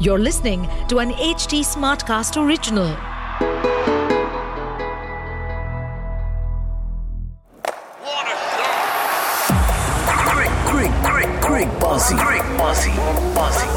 You're listening to an HT Smartcast original. What a shot! Great, great, great, great bossy, great bossy, bossy.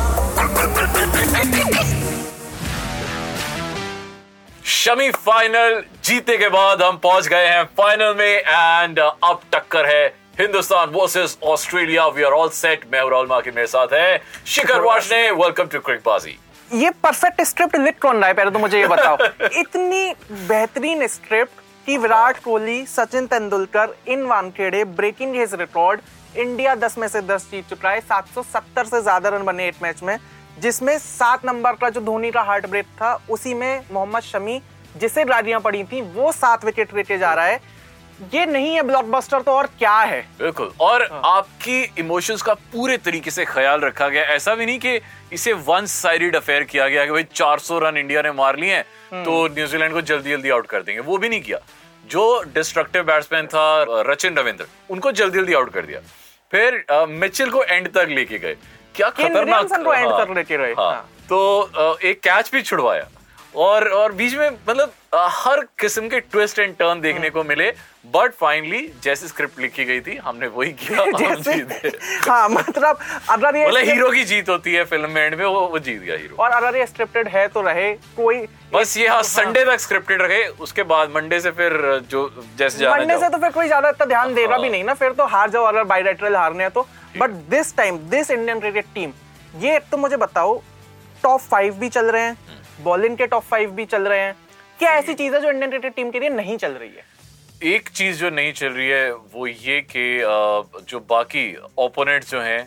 Shami final जीते के बाद हम पहुंच गए हैं फाइनल में एंड अब टक्कर है Hindustan versus Australia we are all set मैं राहुल माकिन मेरे साथ है शिखर वाशने वेलकम टू क्रिकबाजी ये परफेक्ट स्क्रिप्ट लिख कौन रहा है पहले तो मुझे ये बताओ। इतनी बेहतरीन स्क्रिप्ट कि Virat Kohli Sachin Tendulkar in Wankhede breaking his record India 10 में से 10 जीत चुका है। 770 से ज़्यादा रन बने एट मैच में। जिसमें सात नंबर का जो धोनी का हार्ट ब्रेक था उसी में मोहम्मद शमी जिसे गाड़ियाँ पड़ी थी वो सात विकेट लेके जा रहा है। ये नहीं है ब्लॉकबस्टर तो और क्या है? बिल्कुल। और हाँ। आपकी इमोशंस का पूरे तरीके से ख्याल रखा गया। ऐसा भी नहीं कि इसे वन साइडेड अफेयर किया गया कि भाई 400 रन इंडिया ने मार लिए हैं तो न्यूजीलैंड को जल्दी जल्दी आउट कर देंगे। वो भी नहीं किया। जो डिस्ट्रक्टिव बैट्समैन था रचिन रविंद्र उनको जल्दी जल्दी आउट कर दिया। फिर मिचिल को एंड तक लेके गए। क्या खतरनाक को end हाँ, तक लेके गए, हाँ, हाँ। तो एक कैच भी छुड़वाया। और और बीच में मतलब हर किस्म के ट्विस्ट एंड टर्न देखने को मिले बट फाइनली जैसी स्क्रिप्ट लिखी गई थी हमने वही किया जैसे हाँ मतलब अगर ये मतलब हीरो की जीत होती है फ़िल्म में एंड में वो वो जीत गया हीरो और अगर ये स्क्रिप्टेड है तो रहे कोई बस ये हाँ संडे तक स्क्रिप्टेड रहे उसके बाद मंडे से फिर जो जैसे जाना मंडे से तो फिर कोई ज़्यादा इतना ध्यान देगा भी हाँ। नहीं ना फिर तो हार जाओ अगर बाइलेटरल हारने तो। But this time this Indian cricket team ये तो मुझे बताओ टॉप फाइव भी चल रहे हैं बॉलिंग के टॉप फाइव भी चल रहे हैं क्या ऐसी चीज़ है जो इंडियन क्रिकेट टीम के लिए नहीं चल रही है? एक चीज़ जो नहीं चल रही है वो ये कि जो बाकी ओपोनेंट जो हैं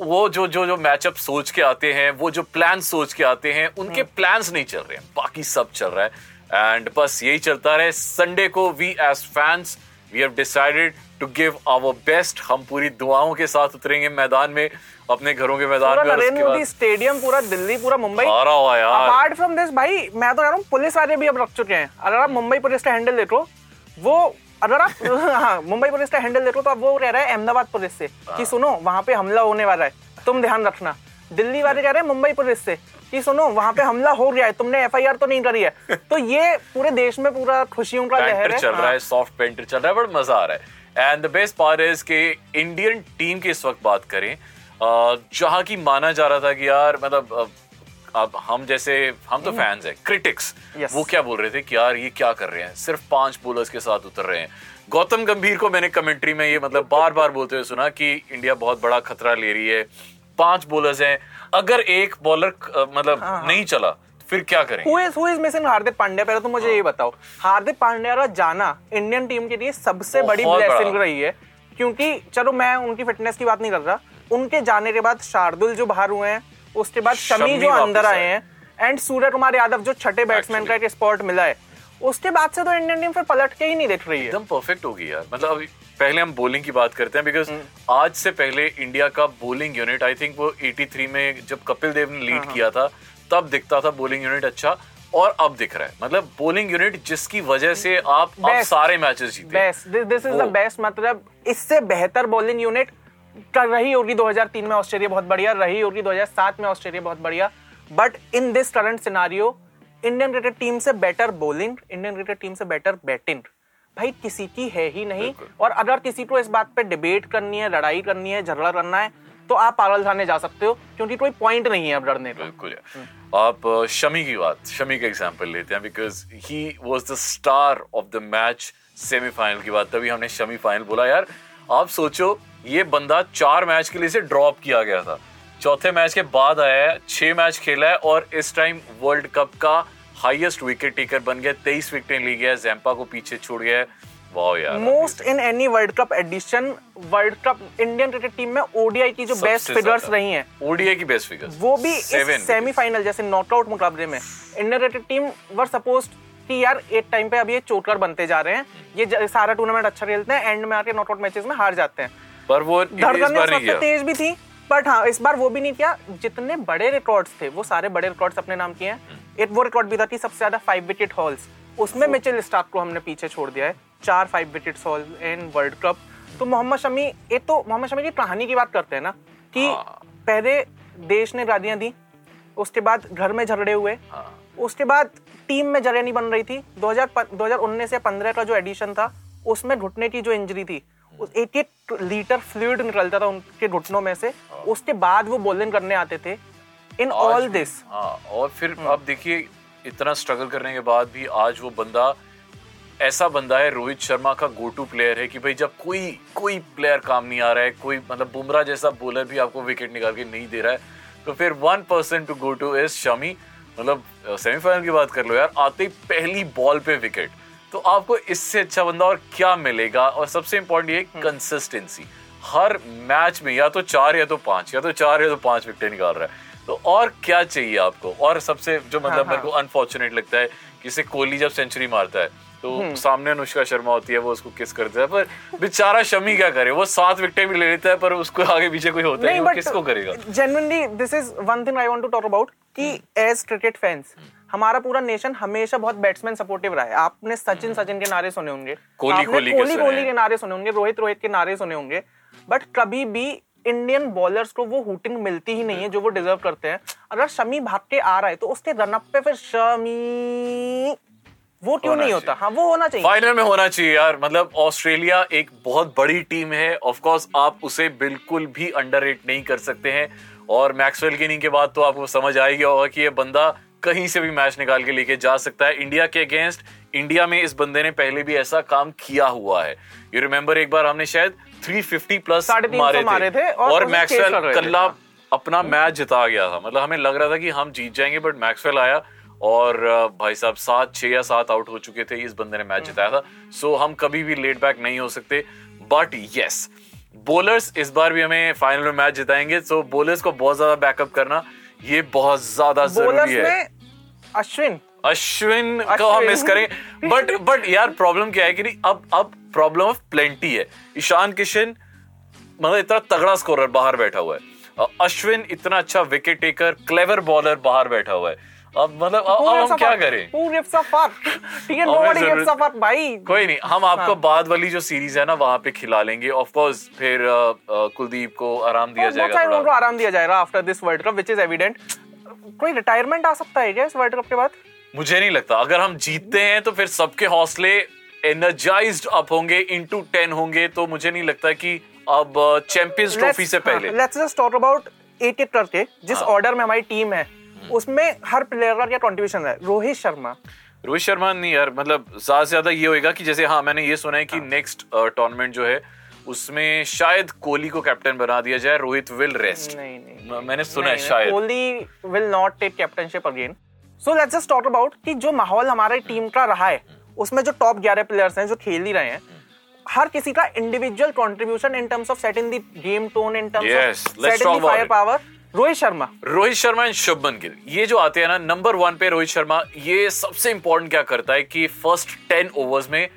वो जो जो जो मैचअप सोच के आते हैं वो जो प्लान सोच के आते हैं उनके प्लान्स नहीं चल रहे हैं। बाकी सब चल रहा है। एंड बस यही चलता रहे। संडे को we as fans we have decided to give our best हम पूरी दुआओं के साथ उतरेंगे मैदान में अपने घरों के मैदान में नरेंद्र मोदी स्टेडियम पूरा दिल्ली पूरा मुंबई। हारा हुआ यार। अपार्ट फ्रॉम दिस भाई मैं तो कह रहा हूँ पुलिस वाले भी अब रख चुके हैं। अगर आप मुंबई पुलिस का हैंडल देखो वो अगर आप हाँ मुंबई पुलिस का हैंडल देखो तो अब वो कह रहा है अहमदाबाद पुलिस से हाँ। कि सुनो वहाँ पे हमला होने वाला है तुम ध्यान रखना। दिल्ली वाले कह रहे हैं मुंबई पुलिस से कि सुनो वहाँ पे हमला हो गया है तुमने एफआईआर तो नहीं करी है। तो ये पूरे देश में पूरा खुशियों का लहर चल रहा हाँ। है। सॉफ्ट पेंटर चल रहा है बड़ा मज़ा आ रहा है। And the best part is कि इंडियन टीम की इस वक्त बात करें जहाँ की माना जा रहा था कि यार मतलब अब- हम जैसे हम तो फैंस हैं क्रिटिक्स हम्म। Yes. वो क्या बोल रहे थे कि यार ये क्या कर रहे हैं? सिर्फ़ पाँच बोलर्स के साथ उतर रहे हैं। गौतम गंभीर को मैंने कमेंट्री में ये मतलब बार बार बोलते हुए सुना कि इंडिया बहुत बड़ा खतरा ले रही है। पाँच बोलर्स हैं। अगर एक बॉलर मतलब हाँ, नहीं चला फिर क्या is हार्दिक पांड्या पहले तो मुझे हाँ। ये बताओ। हार्दिक पांड्या का जाना इंडियन टीम के लिए सबसे बड़ी ब्लेसिंग रही है। क्योंकि चलो मैं उनकी फिटनेस की बात नहीं कर रहा। उनके जाने के बाद शार्दुल जो बाहर हुए हैं उसके बाद शमी जो अंदर आए। हैं एंड सूर्य कुमार यादव जो छठे बैट्समैन का एक स्पॉट मिला है। उसके बाद से तो इंडियन टीम फिर पलट के ही नहीं देख रही है। एकदम परफेक्ट होगी यार। मतलब अभी पहले हम बॉलिंग की बात करते हैं बिकॉज़ हम्म। आज से पहले इंडिया का बॉलिंग यूनिट आई थिंक वो 83 में जब कपिल देव ने हाँ, लीड किया था तब दिखता था बॉलिंग यूनिट अच्छा और अब दिख रहा है। मतलब बॉलिंग यूनिट जिसकी वजह से आप Best. सारे मैचेस जीते। Best this is the best मतलब इससे बेहतर बॉलिंग यूनिट कर रही होगी 2003 में ऑस्ट्रेलिया बहुत बढ़िया रही होगी 2007 में ऑस्ट्रेलिया बहुत बढ़िया। But in this current scenario Indian cricket team से better bowling Indian cricket team से बेटर बैटिंग भाई किसी की है ही नहीं। और अगर किसी को इस बात पे डिबेट करनी है लड़ाई करनी है झगड़ा करना है तो आप पागल खाने जा सकते हो, क्योंकि कोई पॉइंट नहीं है अब लड़ने का। बिल्कुल आप शमी की बात, शमी का एग्जांपल लेते हैं because he was the star of the match semifinal की बात, तभी हमने शमी फाइनल बोला, यार, आप सोचो, ये बंदा चार मैच के लिए से ड्रॉप किया गया था। चौथे मैच के बाद आया है, छह मैच खेला है, और इस टाइम वर्ल्ड कप का हाईएस्ट विकेट टेकर बन गया, तेईस विकेटें ली गया जैम्पा को पीछे छोड़ गया है। Most in any world cup edition world cup Indian cricket team में ओडीआई की जो बेस्ट फिगर्स रही हैं ओडीआई की बेस्ट फिगर्स वो भी इस सेमीफाइनल जैसे नॉकआउट मुकाबले में। इंडियन क्रिकेट टीम वर सपोज़ कि यार एक टाइम पे अब ये चोटर बनते जा रहे हैं। ये सारा टूर्नामेंट अच्छा खेलते हैं एंड में आके नॉकआउट मैचेस में हार जाते हैं। पर वो धड़कन किया। तेज भी थी बट हाँ इस बार वो भी नहीं किया। जितने बड़े रिकॉर्ड्स थे वो सारे बड़े रिकॉर्ड्स अपने नाम किए हैं। एक वो रिकॉर्ड भी था कि सबसे ज़्यादा फाइव विकेट हॉल्स उसमें मिचेल स्टार्क को हमने पीछे छोड़ दिया है। चार five wicket haul in world cup तो मोहम्मद शमी एक तो मोहम्मद शमी की कहानी की बात करते हैं ना? कि हाँ। पहले देश ने गादियाँ दी उसके बाद घर में झगड़े हुए हाँ। उसके बाद टीम में जगह नहीं बन रही थी। 2000 प- 2019 या 15 का जो एडिशन था उसमें घुटने की जो इंजरी थी एक एक लीटर फ्लूइड निकलता था उनके घुटनों में से। उसके बाद वो बॉलिंग करने आते थे इन ऑल दिस हाँ और फिर आप देखिए इतना स्ट्रगल करने के बाद भी आज वो बंदा ऐसा बंदा है रोहित शर्मा का गो टू प्लेयर है कि भाई जब कोई कोई प्लेयर काम नहीं आ रहा है कोई मतलब बुमराह जैसा बॉलर भी आपको विकेट निकाल के नहीं दे रहा है तो फिर one person to go to is Shami मतलब सेमीफाइनल की बात कर लो यार आते ही पहली बॉल पे विकेट तो आपको इससे अच्छा बंदा और क्या मिलेगा? और सबसे इंपॉर्टेंट ये कंसिस्टेंसी हर मैच में या तो चार या तो पाँच या तो चार या तो पाँच विकेट निकाल रहा है। तो और क्या चाहिए आपको? और सबसे जो मतलब हाँ, मेरे को अनफॉर्चुनेट लगता है किसे कोहली जब सेंचुरी मारता है तो सामने अनुष्का शर्मा होती है वो उसको किस करता है। पर बेचारा शमी क्या करे? वो सात विकेट भी ले लेता है पर उसको आगे पीछे कोई होता है नहीं, किसको करेगा। Genuinely this is one thing I want to talk about कि एज क्रिकेट फैंस हमारा पूरा नेशन हमेशा बहुत बैट्समैन सपोर्टिव रहा है। आपने सचिन सचिन के नारे सुने होंगे। कोहली- कोहली के कोहली कोहली के नारे सुने होंगे रोहित रोहित के नारे सुने होंगे। बट कभी भी इंडियन बॉलर्स को वो हुटिंग मिलती ही नहीं है जो वो डिजर्व करते हैं। अगर शमी भाग के आ रहा है तो उसके रनअप पे फिर शमी वो क्यों नहीं होता? हाँ वो होना चाहिए। फाइनल में होना चाहिए यार। मतलब ऑस्ट्रेलिया एक बहुत बड़ी टीम है। ऑफ़ कोर्स आप उसे बिल्कुल भी अंडररेट नहीं कर सकते हैं। और मैक्सवेल की इनिंग के बाद तो आपको समझ आएगी होगा कि ये बंदा कहीं से भी मैच निकाल के लेके जा सकता है। इंडिया के अगेंस्ट इंडिया में इस बंदे ने पहले भी ऐसा काम किया हुआ है। यू रिमेम्बर एक बार हमने शायद 350 प्लस मारे मारे थे। थे और और मैक्सवेल कल्ला। अपना मैच जिता गया था। मतलब हमें लग रहा था कि हम जीत जाएँगे बट मैक्सवेल आया। और भाई साहब सात छह या सात आउट हो चुके थे इस बंदे ने मैच जिताया था। सो हम कभी भी लेट बैक नहीं हो सकते बट यस बॉलर्स इस बार भी हमें फाइनल में मैच जिताएँगे। सो बॉलर्स को बहुत ज़्यादा बैकअप करना ये बहुत ज़्यादा ज़रूरी है। अश्विन। अश्विन को हम मिस करें बट बट यार प्रॉब्लम क्या है कि नहीं अब अब प्रॉब्लम ऑफ़ प्लेंटी है। ईशान किशन मतलब इतना तगड़ा स्कोरर बाहर बैठा हुआ है। अश्विन इतना अच्छा विकेट टेकर क्लेवर बॉलर बाहर बैठा हुआ है। अब मतलब अब हम क्या करें? Who gives a fuck? ठीक है, nobody gives a fuck, भाई। कोई नहीं हम आपको हाँ. बाद वाली जो सीरीज़ है ना वहाँ पे खिला लेंगे। ऑफ़ कोर्स फिर अ, अ, कुलदीप को आराम दिया जाएगा लोगों को थोड़ा आराम दिया जाएगा after this world cup which is evident कोई रिटायरमेंट आ सकता है क्या इस वर्ल्ड कप के बाद? मुझे नहीं लगता। अगर हम जीतते हैं तो फिर सबके हौसले एनर्जाइज्ड अप होंगे इनटू टेन होंगे तो मुझे नहीं लगता कि अब चैंपियंस ट्रॉफी से पहले। लेट्स जस्ट टॉक अबाउट एक एक करके जिस हाँ। ऑर्डर में हमारी टीम है। उसमें हर प्लेयर का क्या कंट्रीब्यूशन है? रोहित शर्मा। रोहित शर्मा नहीं यार मतलब ज़्यादा से ज़्यादा ये होएगा कि जैसे हाँ मैंने ये सुना है कि नेक्स्ट टूर्नामेंट जो है उसमें शायद कोहली को कैप्टन बना दिया जाए रोहित विल रेस्ट नहीं नहीं मैंने सुना है शायद। Kohli will not take captaincy again so let's just talk about कि जो माहौल हमारे टीम का रहा है उसमें जो टॉप 11 प्लेयर्स हैं जो खेल ही रहे हैं हर किसी का individual contribution in terms of setting the game tone in terms of setting the fire power Rohit Sharma. Rohit Sharma and Shubman Gill. ये जो आते हैं ना नंबर वन पे रोहित शर्मा ये सबसे इंपॉर्टेंट क्या करता है कि फ़र्स्ट टेन ओवर्स में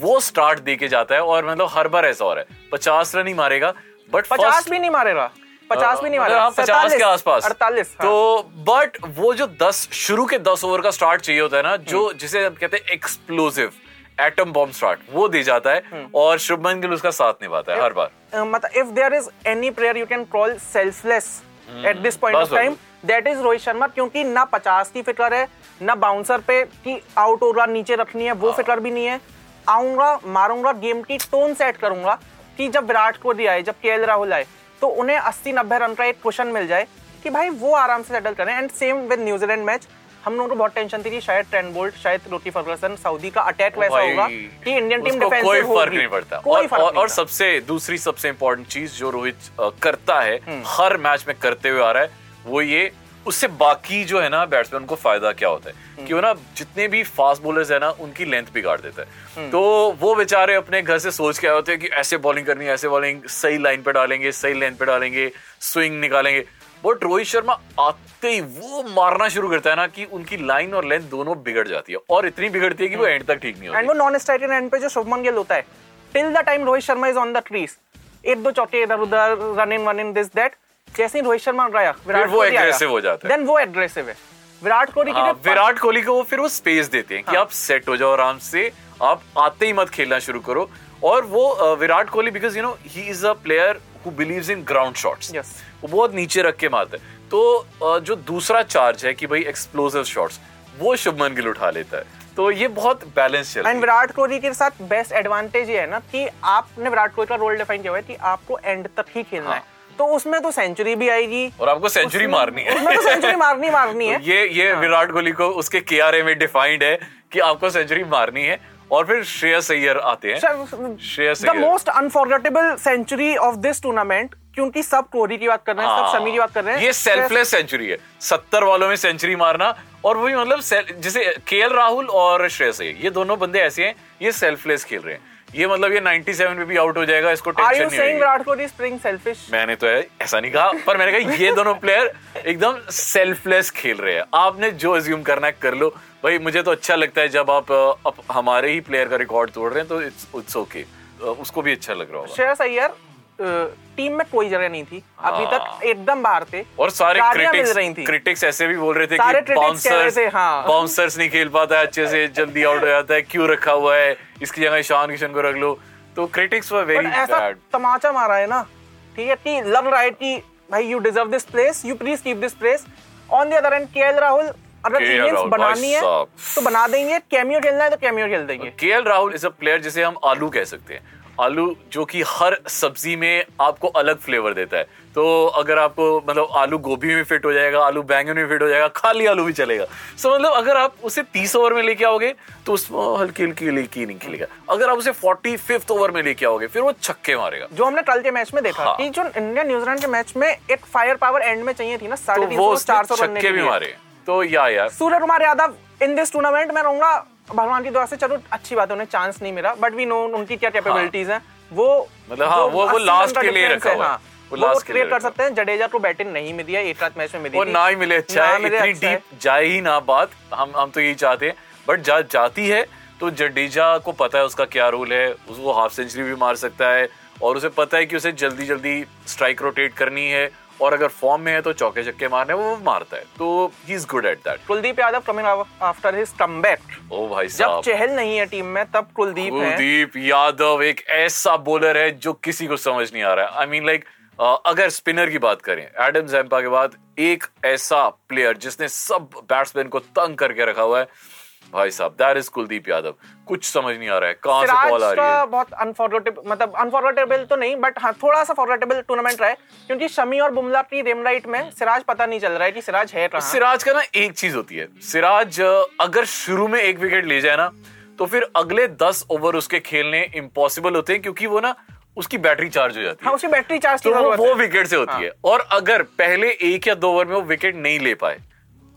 वो स्टार्ट दे के जाता है और मतलब हर बार ऐसा हो रहा है। पचास रन ही मारेगा बट पचास भी नहीं मारेगा। पचास भी नहीं मतलब मारेगा। हाँ, पचास के आसपास। अड़तालीस हाँ। तो बट वो जो दस शुरू के दस ओवर का स्टार्ट चाहिए होता है ना जो जिसे हम कहते हैं एक्सप्लोसिव एटम बॉम्ब स्टार्ट वो दे जाता है और शुभमन गिल उसका साथ निभाता है हर बार। मतलब if there is any player you can call selfless at this point of time that is Rohit Sharma क्योंकि ना पचास की फिकर है ना बाउंसर पे कि आउट और नीचे रखनी है हाँ। वो फिकर भी नहीं है। आऊँगा मारूँगा गेम की टोन सेट करूँगा कि जब विराट कोहली आए जब के राहुल आए तो उन्हें 80 नब्बे रन का एक क्वेश्चन मिल जाए कि भाई वो आराम से सेटल करें। And same with New Zealand match हम लोगों को बहुत टेंशन थी कि शायद ट्रेंड बोल्ट शायद रोकी फर्गसन सऊदी का अटैक वैसा होगा कि इंडियन टीम डिफेंसिव कोई फ़र्क नहीं पड़ता। कोई और, और, और सबसे दूसरी सबसे इंपॉर्टेंट चीज़ जो रोहित करता है हर मैच में करते हुए आ रहा है वो ये उससे बाकी जो है ना बैट्समैन को फ़ायदा क्या होता है? कि वो ना जितने भी फास्ट बॉलर्स है ना उनकी लेंथ बिगाड़ देता है। तो वो बेचारे अपने घर से सोच के आए होते हैं कि ऐसे बॉलिंग करनी है ऐसे बॉलिंग सही लाइन पे डालेंगे सही लेंथ पे डालेंगे स्विंग निकालेंगे। बट रोहित शर्मा आते ही वो मारना शुरू करता है ना कि उनकी लाइन और लेंथ दोनों बिगड़ जाती है। और इतनी बिगड़ती है कि वो एंड तक ठीक नहीं होती। एंड वो नॉन स्ट्राइकर एंड पे जो शुभमन गिल होता है till the time Rohit Sharma is on the crease एक दो चौके इधर उधर run in one in this that जैसे ही रोहित शर्मा गया विराट वो aggressive हो जाता है। देन वो एग्रेसिव है। विराट कोहली हाँ, विराट कोहली को वो फिर वो स्पेस देते हैं कि हाँ। आप सेट हो जाओ आराम से आप आते ही मत खेलना शुरू करो। और वो Virat Kohli because you know he is a player who believes in ground shots Yes. वो बहुत नीचे रख के मारता है। तो जो दूसरा चार्ज है कि भाई एक्सप्लोसिव शॉट्स वो शुभमन गिल उठा लेता है। तो ये बहुत बैलेंस चल एंड विराट कोहली के साथ बेस्ट एडवांटेज ये है ना कि आपने विराट कोहली का रोल डिफाइन किया हुआ है कि आपको एंड तक ही खेलना हाँ. है। तो उसमें तो सेंचुरी भी आएगी। हाँ। और आपको सेंचुरी मारनी है। उसमें तो सेंचुरी मारनी मारनी है। तो ये ये विराट कोहली को उसके के में डिफाइंड है कि आपको सेंचुरी मारनी है। और फिर श्रेयस अय्यर आते हैं। Shreyas the most unforgettable century of this tournament क्योंकि सब कोहली की बात कर रहे हैं सब शमी की बात कर रहे हैं। हाँ। ये सेल्फलेस सेंचुरी है। सत्तर वालों में सेंचुरी मारना और वही मतलब जैसे के राहुल और श्रेयस अय्यर ये दोनों बंदे ऐसे हैं ये सेल्फलेस खेल रहे हैं। ये मतलब ये 97 में भी आउट हो जाएगा इसको आर टेंशन यू नहीं सेइंग होगी विराट कोहली स्प्रिंग सेल्फिश मैंने तो ऐसा नहीं कहा पर मैंने कहा ये दोनों प्लेयर एकदम सेल्फलेस खेल रहे हैं। आपने जो एज्यूम करना है कर लो। भाई मुझे तो अच्छा लगता है जब आप अप, हमारे ही प्लेयर का रिकॉर्ड तोड़ रहे हैं तो इट्स इट्स ओके उसको भी अच्छा लग रहा होगा। श्रेयस अय्यर टीम में कोई जगह नहीं थी। हाँ। अभी तक। एकदम बाहर थे। और सारे मिल रही क्रिटिक्स थी। क्रिटिक्स ऐसे भी बोल रहे थे सारे कि बाउंसर्स हाँ। बाउंसर्स नहीं खेल पाता है अच्छे से जल्दी आउट हो जाता है क्यों रखा हुआ है? इसकी जगह ईशान किशन को रख लो। तो क्रिटिक्स वर वेरी ऐसा तमाचा मारा है ना ठीक है कि लग रहा है कि भाई you deserve this place you please keep this place on the other end के राहुल अगर इनिंग्स बनानी है तो बना देंगे कैमियो खेलना है तो कैमियो खेल देंगे। के राहुल इज़ अ प्लेयर जिसे हम आलू कह सकते हैं। आलू जो कि हर सब्ज़ी में आपको अलग फ्लेवर देता है। तो अगर आपको मतलब आलू गोभी में फिट हो जाएगा आलू बैंगन में फिट हो जाएगा खाली आलू भी चलेगा। सो so, मतलब अगर आप उसे तीस ओवर में लेके आओगे तो उसमें हल्की हल्की हल्की नहीं खेलेगा। अगर आप उसे फोर्टी फिफ्थ ओवर में लेके आओगे फिर वो छक्के मारेगा। जो हमने कल के मैच में देखा हाँ। कि जो इंडिया न्यूजीलैंड के मैच में एक फायर पावर एंड में चाहिए थी ना तो साढ़े सौ चार सौ छक्के भी मारे। तो या यार Surya Kumar Yadav in this tournament में रहूँगा भगवान की दुआ से चलो अच्छी बात है उन्हें चांस नहीं मिला बट वी नो उनकी क्या कैपेबिलिटीज हैं। वो मतलब हाँ, वो- वो 80 last रन का लिए रखा हुआ हाँ, वो क्रिएट कर सकते हैं जडेजा को बैटिंग नहीं मिली है एक रात मैच में मिली वो ना ही मिले अच्छा है इतनी अच्छा डीप जाए ही ना बात हम हम तो यही चाहते हैं बट जा जाती है तो जडेजा को पता है उसका क्या रोल है उसको हाफ़ सेंचुरी भी मार सकता है और उसे पता है कि उसे जल्दी जल्दी स्ट्राइक रोटेट करनी है और अगर फॉर्म में है तो चौके छक्के मारने वो मारता है। तो he is good at that Kuldeep Yadav coming after his comeback ओ भाई साहब। जब चहल नहीं है टीम में तब कुलदीप है। कुलदीप यादव एक ऐसा बॉलर है जो किसी को समझ नहीं आ रहा है। आई मीन लाइक अगर स्पिनर की बात करें एडम जैम्पा के बाद एक ऐसा प्लेयर जिसने सब बैट्समैन को तंग करके रखा हुआ है भाई साहब दैट इज़ कुलदीप यादव। कुछ समझ नहीं आ रहा है कहाँ से बॉल आ रही का है? बहुत अनफॉरगेटेबल मतलब अनफॉरगेटेबल तो नहीं बट हाँ थोड़ा सा फॉरगेटेबल टूर्नामेंट रहा है क्योंकि शमी और बुमला की रेमलाइट में सिराज पता नहीं चल रहा है कि सिराज है कहाँ। सिराज का ना एक चीज़ होती है सिराज अगर शुरू में एक विकेट ले जाए ना तो फिर अगले दस ओवर उसके खेलने इम्पॉसिबल होते हैं क्योंकि वो ना उसकी बैटरी चार्ज हो जाती है। हाँ उसकी बैटरी चार्ज तो वो वो विकेट से होती है। और अगर पहले एक या दो ओवर में वो विकेट नहीं ले पाए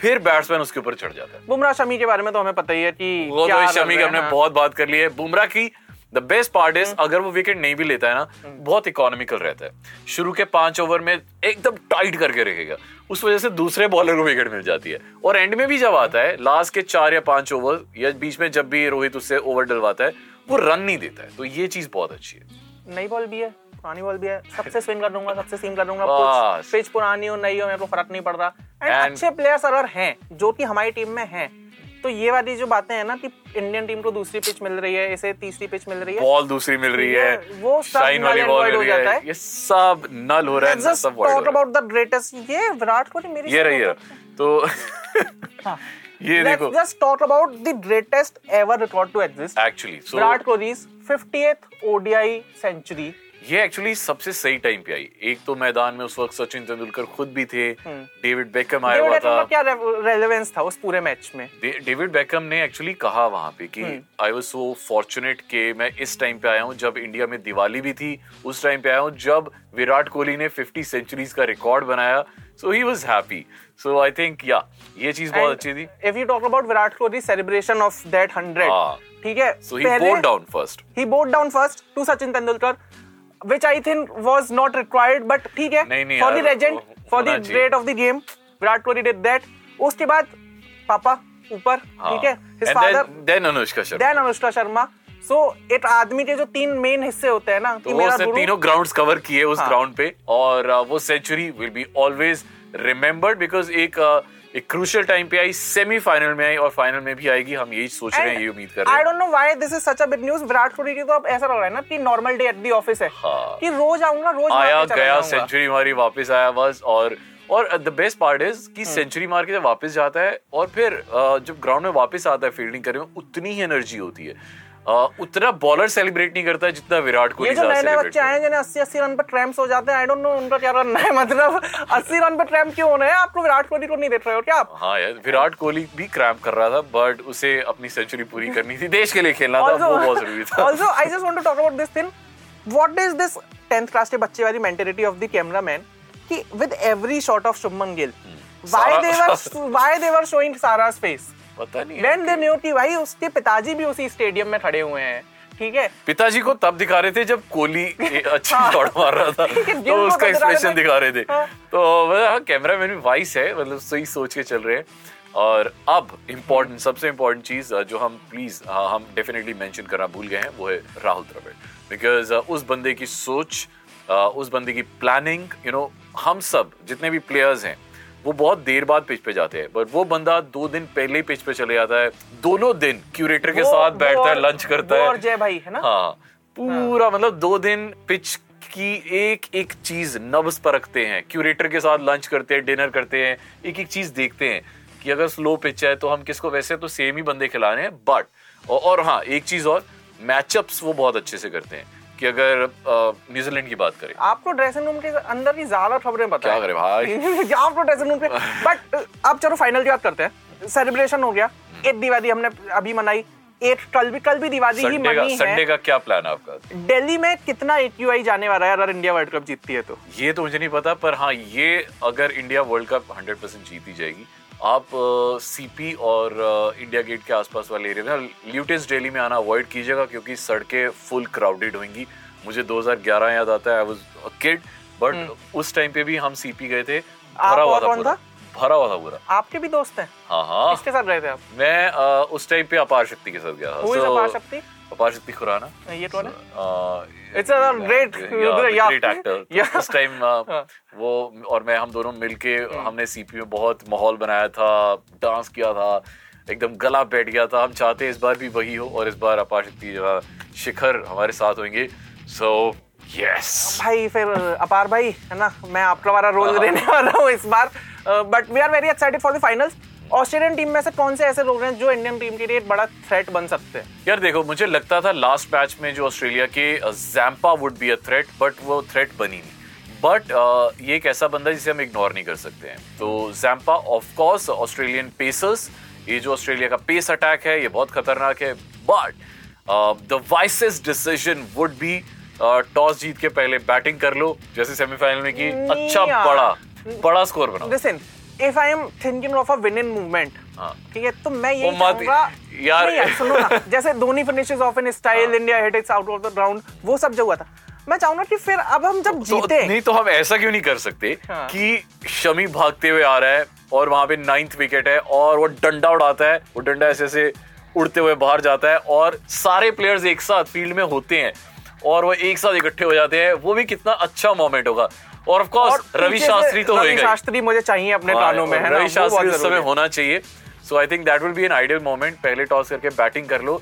फिर बैट्समैन उसके ऊपर चढ़ जाता है। बुमराह शमी के बारे में तो हमें पता ही है कि वो तो शमी की हमने। बहुत बात कर ली है। बुमराह की द बेस्ट पार्ट इज़ अगर वो विकेट नहीं भी लेता है ना बहुत इकोनॉमिकल रहता है। शुरू के पाँच ओवर में एकदम टाइट करके रखेगा। उस वजह से दूसरे बॉलर को विकेट मिल जाती है। और एंड में भी जब आता है लास्ट के चार या पाँच ओवर या बीच में जब भी रोहित उससे ओवर डलवाता है वो रन नहीं देता है। तो ये चीज़ बहुत अच्छी है। नई बॉल भी है पुरानी बॉल भी है। सबसे स्विंग कर दूँगा सबसे सीम कर दूँगा। पिच पुरानी हो नई हो मेरे को फ़र्क नहीं पड़ रहा। एंड अच्छे प्लेयर्स अगर हैं जो कि हमारी टीम में हैं तो ये वाली जो बातें हैं ना कि इंडियन टीम को दूसरी पिच मिल रही है इसे तीसरी पिच मिल रही है बॉल दूसरी मिल रही है वो सब शाइन वाली बॉल मिल हो रही जाता है है। ये सब नल हो रहा है जस्ट सब टॉक अबाउट द ग्रेटेस्ट ये विराट कोहली मेरी ये रही है तो ये देखो just talk about the greatest ever record to exist. Actually Virat Kohli's 50th ODI century. ये एक्चुअली सबसे सही टाइम पे आई। एक तो मैदान में उस वक्त सचिन तेंदुलकर खुद भी थे। डेविड बेकम आया हुआ था। क्या रेलेवेंस था उस पूरे मैच में? डेविड बेकम ने एक्चुअली कहा वहाँ पे कि आई वाज सो फॉर्चुनेट कि मैं इस टाइम पे आया हूँ जब इंडिया में दिवाली भी थी। उस टाइम पे आया हूँ जब विराट कोहली ने 50 सेंचुरीज का रिकॉर्ड बनाया। So he was happy so I think या ये चीज़ बहुत अच्छी थी। If you talk about Virat Kohli celebration of that 100 हाँ। ठीक है? So he bowed down first he bowed down first to Sachin Tendulkar, which I think was not required, but ठीक है the legend, वो for the great of the game, Virat Kohli did that. उसके बाद पापा ऊपर ठीक है his and father, then then Anushka Sharma then Anushka Sharma. So एक आदमी के जो तीन मेन हिस्से होते हैं ना कि तो मेरा उसने तीनों ग्राउंड्स कवर किए उस हाँ। ग्राउंड पे और वो century will be always remembered because एक uh, एक क्रूशियल टाइम पे आई सेमीफाइनल में आई और फाइनल में भी आएगी। हम यही सोच रहे हैं यही उम्मीद कर रहे हैं। I don't know why this is such a big news Virat Kohli की तो अब ऐसा लग रहा है ना कि normal day at the office है। हाँ। कि रोज आऊँगा रोज आया गया सेंचुरी मारी वापस आया बस और और द बेस्ट पार्ट इज़ कि सेंचुरी मार के जब वापस जाता है और फिर जब ग्राउंड में वापस आता है फील्डिंग करने में उतनी ही एनर्जी होती है। उतना बॉलर सेलिब्रेट नहीं करता जितना विराट कोहली ये जो नए नए बच्चे आए हैं जिन्हें अस्सी अस्सी रन पर ट्रैम्स हो जाते हैं। आई डोंट नो उनका क्या रन है। मतलब अस्सी रन पर ट्रैम्प क्यों हो रहे हैं? आपको विराट कोहली को नहीं देख रहे हो क्या आप? हाँ यार विराट कोहली भी क्रैम्प कर रहा था बट उसे अपनी सेंचुरी पूरी करनी थी। देश के लिए खेलना था वो बहुत ज़रूरी था। Also I just want to talk about this thing. What is this 10th class के बच्चे वाली mentality of the cameraman कि with every shot of Shubman Gill why सारा- they were why they were showing Sara's face? पता नहीं they यार। knew भाई उसके पिताजी भी उसी स्टेडियम में खड़े हुए हैं ठीक है? पिताजी को तब दिखा रहे थे जब कोहली अच्छी शॉट मार रहा था तो उसका एक्सप्रेशन दिखा रहे थे। हाँ। तो हाँ कैमरा मैन भी वाइस है मतलब सही सोच के चल रहे हैं। और अब इम्पोर्टेंट सबसे इम्पोर्टेंट चीज़ जो हम प्लीज़ हम डेफिनेटली मेंशन करना भूल गए हैं वो है राहुल द्रविड़। बिकॉज़ उस बंदे की सोच उस बंदे की प्लानिंग यू नो हम सब जितने भी प्लेयर्स हैं वो बहुत देर बाद पिच पे जाते हैं बट वो बंदा दो दिन पहले ही पिच पे चले जाता है। दोनों दिन क्यूरेटर के साथ बैठता है लंच करता है। और जय भाई है ना? हाँ पूरा मतलब दो दिन पिच की एक एक चीज़ नब्स पर रखते हैं। क्यूरेटर के साथ लंच करते हैं डिनर करते हैं एक एक चीज़ देखते हैं कि अगर स्लो पिच है तो हम किसको वैसे तो सेम ही बंदे खिला रहे हैं बट और, और हाँ एक चीज़ और मैचअप्स वो बहुत अच्छे से करते हैं। कि अगर न्यूजीलैंड की बात करें। आपको ड्रेसिंग रूम के अंदर की ज़्यादा खबरें पता क्या करें भाई? आपको ड्रेसिंग रूम पे बट अब चलो फाइनल की बात करते हैं। सेलिब्रेशन हो गया। एक दिवाली हमने अभी मनाई। एक कल भी कल भी दिवाली ही का मनी संडे का क्या प्लान है आपका? दिल्ली में कितना एक्यूआई जाने वाला है अगर इंडिया वर्ल्ड कप जीतती है तो? ये तो मुझे नहीं पता पर हाँ ये अगर इंडिया वर्ल्ड कप 100 परसेंट जीती जाएगी आप सीपी और इंडिया गेट के आसपास वाले एरिया में ल्यूटेस्ट डेली में आना अवॉइड कीजिएगा क्योंकि सड़कें फुल क्राउडेड होंगी। मुझे 2011 याद आता है I was a kid but उस टाइम पे भी हम सीपी गए थे। भरा हुआ और था? भरा हुआ था पूरा। आपके भी दोस्त हैं? हाँ हाँ। किसके साथ गए थे आप? मैं अ, उस टाइम पे अपार शक्ति के साथ गया था। So, अपार शक्ति? अपार शक्ति खुराना। ये कौन है? Uh, It's a great actor उस टाइम हाँ। वो और मैं हम दोनों मिलके हमने सीपी में बहुत माहौल बनाया था डांस किया था एकदम गला बैठ गया था। हम चाहते हैं इस बार भी वही हो और इस बार अपार शक्ति जो शिखर हमारे साथ होंगे। सो यस भाई फिर अपार भाई है ना? मैं आपका वाला रोल। लेने वाला हूँ इस बार। But we are very excited for the finals Australian team में से कौन से ऐसे लोग हैं जो इंडियन टीम के लिए एक बड़ा थ्रेट बन सकते हैं? यार देखो मुझे लगता था लास्ट मैच में जो ऑस्ट्रेलिया के Zampa would be a threat but वो थ्रेट बनी नहीं। बट uh, ये एक ऐसा बंदा जिसे हम इग्नोर नहीं कर सकते हैं। तो जैम्पा ऑफकोर्स ऑस्ट्रेलियन पेसर्स ये जो ऑस्ट्रेलिया का पेस अटैक है ये बहुत खतरनाक है। But the wisest decision would be toss जीत के पहले बैटिंग कर लो जैसे सेमीफाइनल में की। अच्छा बड़ा बड़ा स्कोर बनाओ। Listen if I am thinking of a winning movement हाँ। ठीक है तो मैं ये चाहूँगा यार- यार सुनो ना जैसे Dhoni finishes off in style India hit its out of the ground वो सब जो हुआ था। मैं चाहूँगा कि फिर अब हम जब तो जीते नहीं तो हम ऐसा क्यों नहीं कर सकते हाँ। कि शमी भागते हुए आ रहा है और वहाँ पे नाइन्थ विकेट है और वो डंडा उड़ाता है वो डंडा ऐसे ऐसे उड़ते हुए बाहर जाता है और सारे प्लेयर्स एक साथ फ़ील्ड में होते हैं। और वो एक साथ इकट्ठे हो जाते हैं वो भी कितना अच्छा मोमेंट होगा। और ऑफ़ कोर्स रवि शास्त्री तो रवि शास्त्री मुझे चाहिए अपने हाँ, कानों में है रवि शास्त्री उस समय होना चाहिए। So I think that will be an ideal moment पहले टॉस करके बैटिंग कर लो।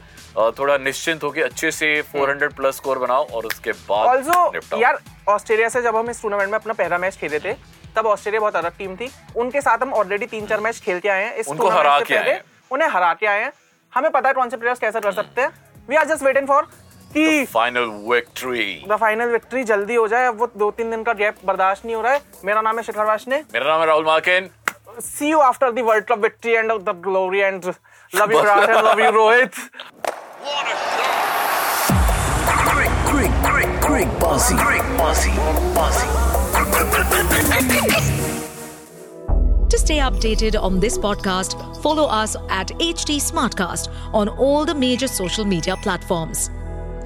थोड़ा निश्चिंत होके अच्छे से 400 प्लस स्कोर बनाओ और उसके बाद ऑल्सो यार ऑस्ट्रेलिया से जब हम इस टूर्नामेंट में अपना पहला मैच खेले थे तब ऑस्ट्रेलिया बहुत अलग टीम थी। उनके साथ हम ऑलरेडी तीन चार मैच खेल के आए हैं। इस उनको हरा के आए हैं। उन्हें हरा के आए हैं। हमें पता है कौन से प्लेयर्स कैसे कर सकते हैं। We are just waiting for कि final victory the final victory जल्दी हो जाए अब वो दो तीन दिन का गैप बर्दाश्त नहीं हो रहा है मेरा नाम है शिखर वाशने मेरा नाम है Rahul मार्किन see you after the world cup victory and the glory and love you and love you Rohit Great, great, great, great bossy. Great bossy. Bossy. To stay updated on this podcast, follow us at HT Smartcast on all the major social media platforms.